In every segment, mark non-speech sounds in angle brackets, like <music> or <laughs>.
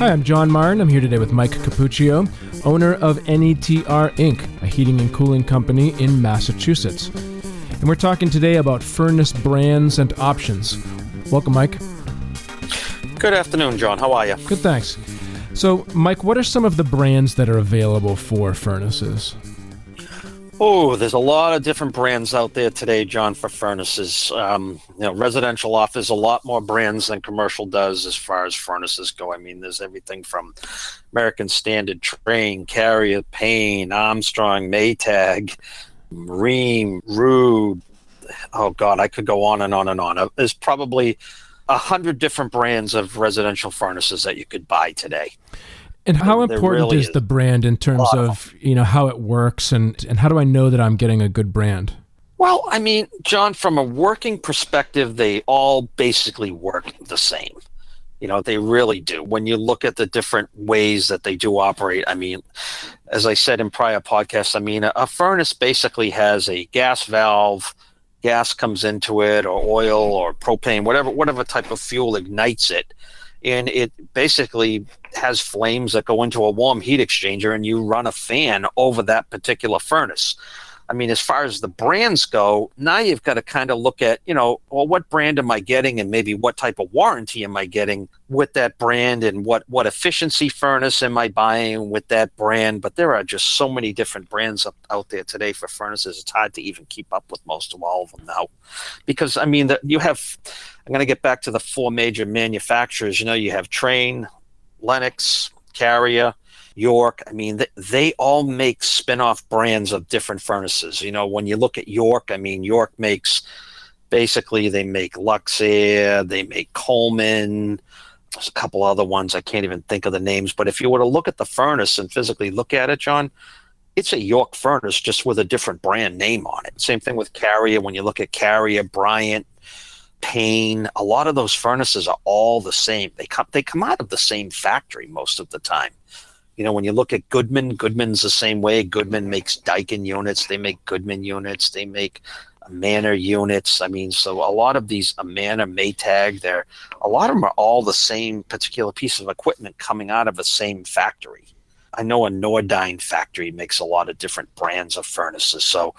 Hi, I'm John Martin. I'm here today with Mike Capuccio, owner of NETR Inc., a heating and cooling company in Massachusetts. And we're talking today about furnace brands and options. Welcome, Mike. Good afternoon, John. How are you? Good, thanks. So, Mike, what are some of the brands that are available for furnaces? Oh, there's a lot of different brands out there today, John, for furnaces. Um, you know, residential offers a lot more brands than commercial does as far as furnaces go. I mean, there's everything from American Standard, Trane, Carrier, Payne, Armstrong, Maytag, Rheem, Ruud. Oh God, I could go on and on and on. Uh, there's probably a hundred different brands of residential furnaces that you could buy today. And how important really is the brand in terms of you know how it works and and how do I know that I'm getting a good brand? Well, I mean, John, from a working perspective, they all basically work the same. You know, they really do. When you look at the different ways that they do operate, I mean, as I said in prior podcasts, I mean, a, a furnace basically has a gas valve, gas comes into it, or oil or propane, whatever whatever type of fuel ignites it and it basically has flames that go into a warm heat exchanger and you run a fan over that particular furnace. I mean, as far as the brands go, now you've got to kind of look at, you know, well, what brand am I getting, and maybe what type of warranty am I getting with that brand, and what what efficiency furnace am I buying with that brand? But there are just so many different brands up, out there today for furnaces. It's hard to even keep up with most of all of them now, because I mean, the, you have. I'm going to get back to the four major manufacturers. You know, you have Trane, Lennox, Carrier, York. I mean, they, they all make spin-off brands of different furnaces. You know, when you look at York, I mean, York makes basically they make Luxaire, they make Coleman. There's a couple other ones I can't even think of the names. But if you were to look at the furnace and physically look at it, John, it's a York furnace just with a different brand name on it. Same thing with Carrier. When you look at Carrier, Bryant, Payne, a lot of those furnaces are all the same. They come they come out of the same factory most of the time. You know, when you look at Goodman, Goodman's the same way. Goodman makes Daikin units. They make Goodman units. They make Amana units. I mean, so a lot of these Amana Maytag, they're a lot of them are all the same particular piece of equipment coming out of the same factory. I know a Nordyne factory makes a lot of different brands of furnaces. So,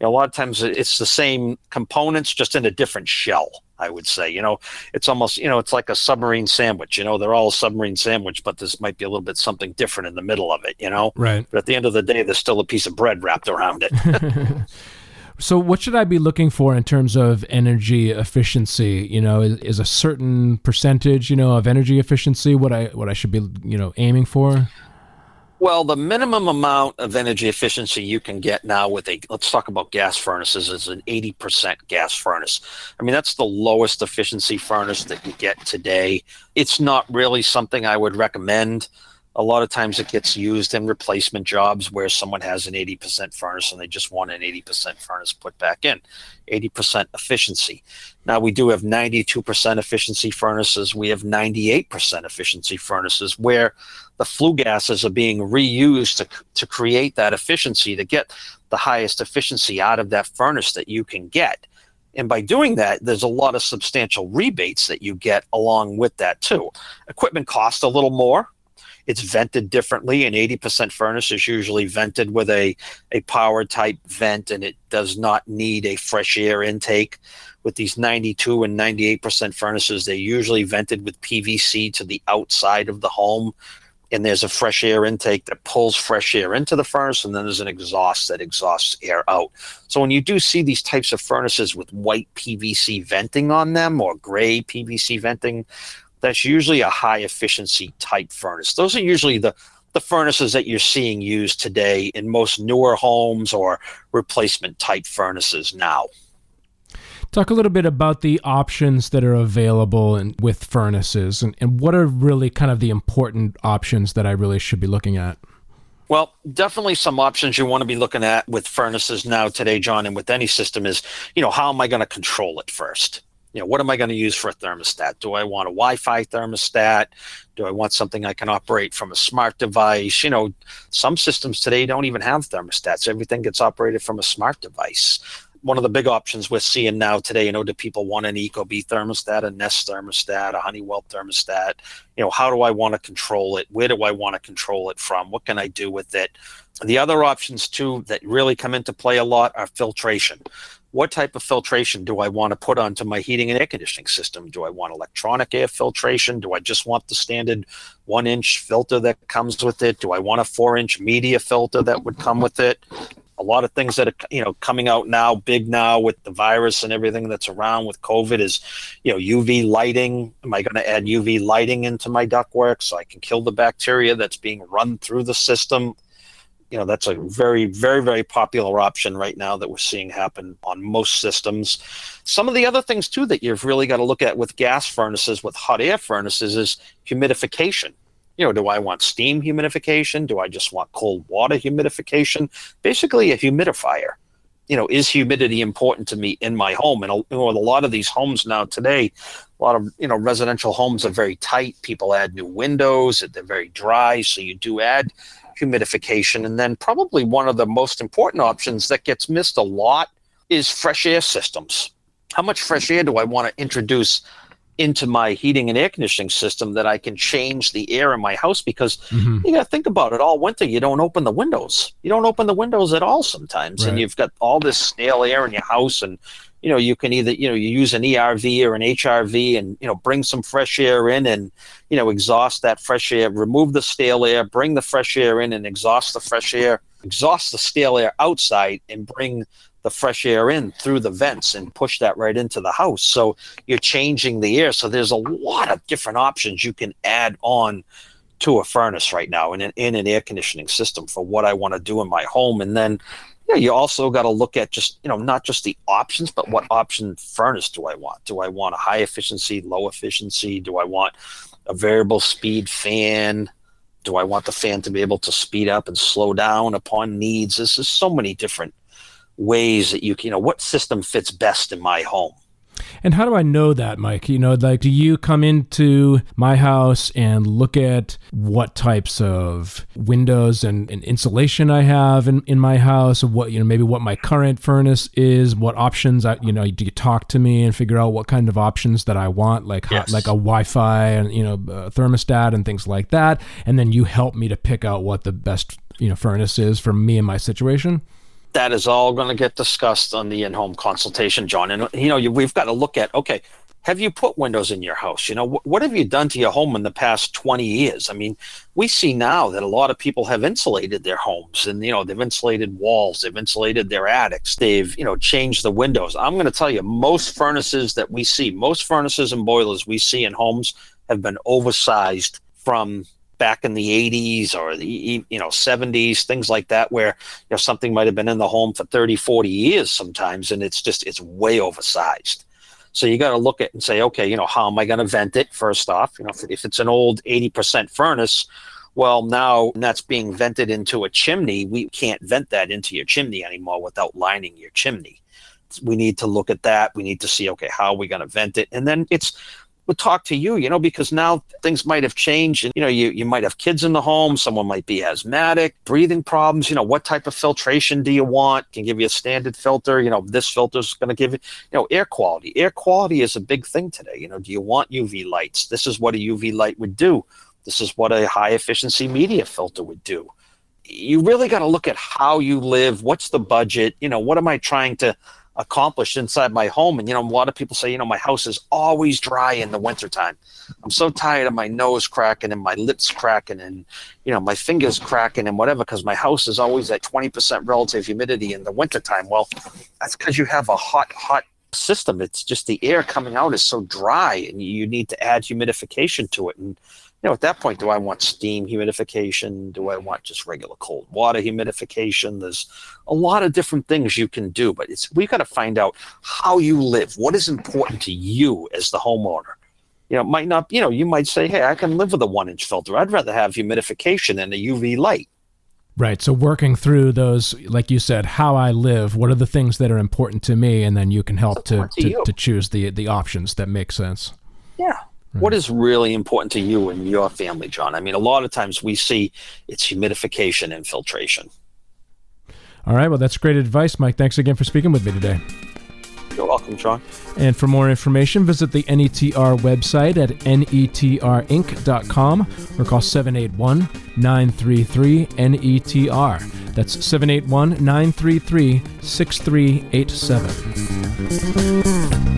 you know, a lot of times it's the same components, just in a different shell. I would say. You know, it's almost you know it's like a submarine sandwich. You know, they're all a submarine sandwich, but this might be a little bit something different in the middle of it. You know, right? But at the end of the day, there's still a piece of bread wrapped around it. <laughs> <laughs> so, what should I be looking for in terms of energy efficiency? You know, is, is a certain percentage, you know, of energy efficiency what I what I should be you know aiming for? Well, the minimum amount of energy efficiency you can get now with a let's talk about gas furnaces is an 80% gas furnace. I mean, that's the lowest efficiency furnace that you get today. It's not really something I would recommend a lot of times it gets used in replacement jobs where someone has an 80% furnace and they just want an 80% furnace put back in. 80% efficiency. Now we do have 92% efficiency furnaces. We have 98% efficiency furnaces where the flue gases are being reused to, to create that efficiency to get the highest efficiency out of that furnace that you can get. And by doing that, there's a lot of substantial rebates that you get along with that too. Equipment costs a little more, it's vented differently. An 80% furnace is usually vented with a, a power type vent and it does not need a fresh air intake. With these 92 and 98% furnaces, they're usually vented with PVC to the outside of the home. And there's a fresh air intake that pulls fresh air into the furnace, and then there's an exhaust that exhausts air out. So when you do see these types of furnaces with white PVC venting on them or gray PVC venting, that's usually a high efficiency type furnace. Those are usually the the furnaces that you're seeing used today in most newer homes or replacement type furnaces now. Talk a little bit about the options that are available in, with furnaces and, and what are really kind of the important options that I really should be looking at. Well, definitely some options you want to be looking at with furnaces now today, John, and with any system is, you know, how am I going to control it first? You know, what am I going to use for a thermostat? Do I want a Wi-Fi thermostat? Do I want something I can operate from a smart device? You know, some systems today don't even have thermostats. Everything gets operated from a smart device. one of the big options we're seeing now today. You know, do people want an Ecobee thermostat, a Nest thermostat, a Honeywell thermostat? You know, how do I want to control it? Where do I want to control it from? What can I do with it? The other options too that really come into play a lot are filtration. What type of filtration do I want to put onto my heating and air conditioning system? Do I want electronic air filtration? Do I just want the standard one inch filter that comes with it? Do I want a four inch media filter that would come with it? a lot of things that are you know coming out now big now with the virus and everything that's around with covid is you know uv lighting am i going to add uv lighting into my ductwork so i can kill the bacteria that's being run through the system you know that's a very very very popular option right now that we're seeing happen on most systems. Some of the other things too that you've really got to look at with gas furnaces with hot air furnaces is humidification. You know do i want steam humidification? Do i just want cold water humidification? Basically a humidifier. You know is humidity important to me in my home? And you know, a lot of these homes now today a lot of you know residential homes are very tight. People add new windows they're very dry so you do add humidification. And then, probably one of the most important options that gets missed a lot is fresh air systems. How much fresh air do I want to introduce into my heating and air conditioning system that I can change the air in my house? Because mm-hmm. you got to think about it all winter, you don't open the windows. You don't open the windows at all sometimes. Right. And you've got all this stale air in your house and you know you can either you know you use an ERV or an HRV and you know bring some fresh air in and you know exhaust that fresh air remove the stale air bring the fresh air in and exhaust the fresh air exhaust the stale air outside and bring the fresh air in through the vents and push that right into the house. So you're changing the air. So there's a lot of different options you can add on to a furnace right now in an, in an air conditioning system for what I want to do in my home. And then yeah, you also got to look at just you know not just the options, but what option furnace do I want? Do I want a high efficiency, low efficiency? Do I want a variable speed fan? Do I want the fan to be able to speed up and slow down upon needs? This is so many different ways that you can, you know, what system fits best in my home. And how do I know that, Mike? You know, like, do you come into my house and look at what types of windows and, and insulation I have in, in my house? What, you know, maybe what my current furnace is, what options I, you know, do you talk to me and figure out what kind of options that I want, like, yes. like a Wi Fi and, you know, thermostat and things like that. And then you help me to pick out what the best, you know, furnace is for me and my situation? That is all going to get discussed on the in-home consultation, John. And you know, we've got to look at okay, have you put windows in your house? You know, wh- what have you done to your home in the past 20 years? I mean, we see now that a lot of people have insulated their homes and, you know, they've insulated walls, they've insulated their attics, they've, you know, changed the windows. I'm going to tell you, most furnaces that we see, most furnaces and boilers we see in homes have been oversized from back in the 80s or the you know 70s things like that where you know something might have been in the home for 30 40 years sometimes and it's just it's way oversized. So you got to look at and say okay you know how am i going to vent it first off? You know if, if it's an old 80% furnace well now that's being vented into a chimney. We can't vent that into your chimney anymore without lining your chimney. We need to look at that. We need to see okay how are we going to vent it? And then it's would talk to you, you know, because now things might have changed. And, you know, you, you might have kids in the home, someone might be asthmatic, breathing problems. You know, what type of filtration do you want? Can give you a standard filter. You know, this filter is going to give you, you know, air quality. Air quality is a big thing today. You know, do you want UV lights? This is what a UV light would do. This is what a high efficiency media filter would do. You really got to look at how you live. What's the budget? You know, what am I trying to accomplished inside my home. And, you know, a lot of people say, you know, my house is always dry in the wintertime. I'm so tired of my nose cracking and my lips cracking and, you know, my fingers cracking and whatever because my house is always at 20% relative humidity in the wintertime. Well, that's because you have a hot, hot system. It's just the air coming out is so dry and you need to add humidification to it. And, you know, at that point, do I want steam humidification? Do I want just regular cold water humidification? There's a lot of different things you can do, but it's we've got to find out how you live. What is important to you as the homeowner? You know, it might not, you know, you might say, hey, I can live with a one inch filter. I'd rather have humidification than a UV light. Right. So working through those, like you said, how I live, what are the things that are important to me, and then you can help to, to, to, to choose the the options that make sense. Yeah. Mm-hmm. What is really important to you and your family, John? I mean, a lot of times we see it's humidification and filtration. All right, well, that's great advice, Mike. Thanks again for speaking with me today. You're welcome, John. And for more information, visit the NETR website at netrinc.com or call 781 933 NETR. That's 781 933 6387.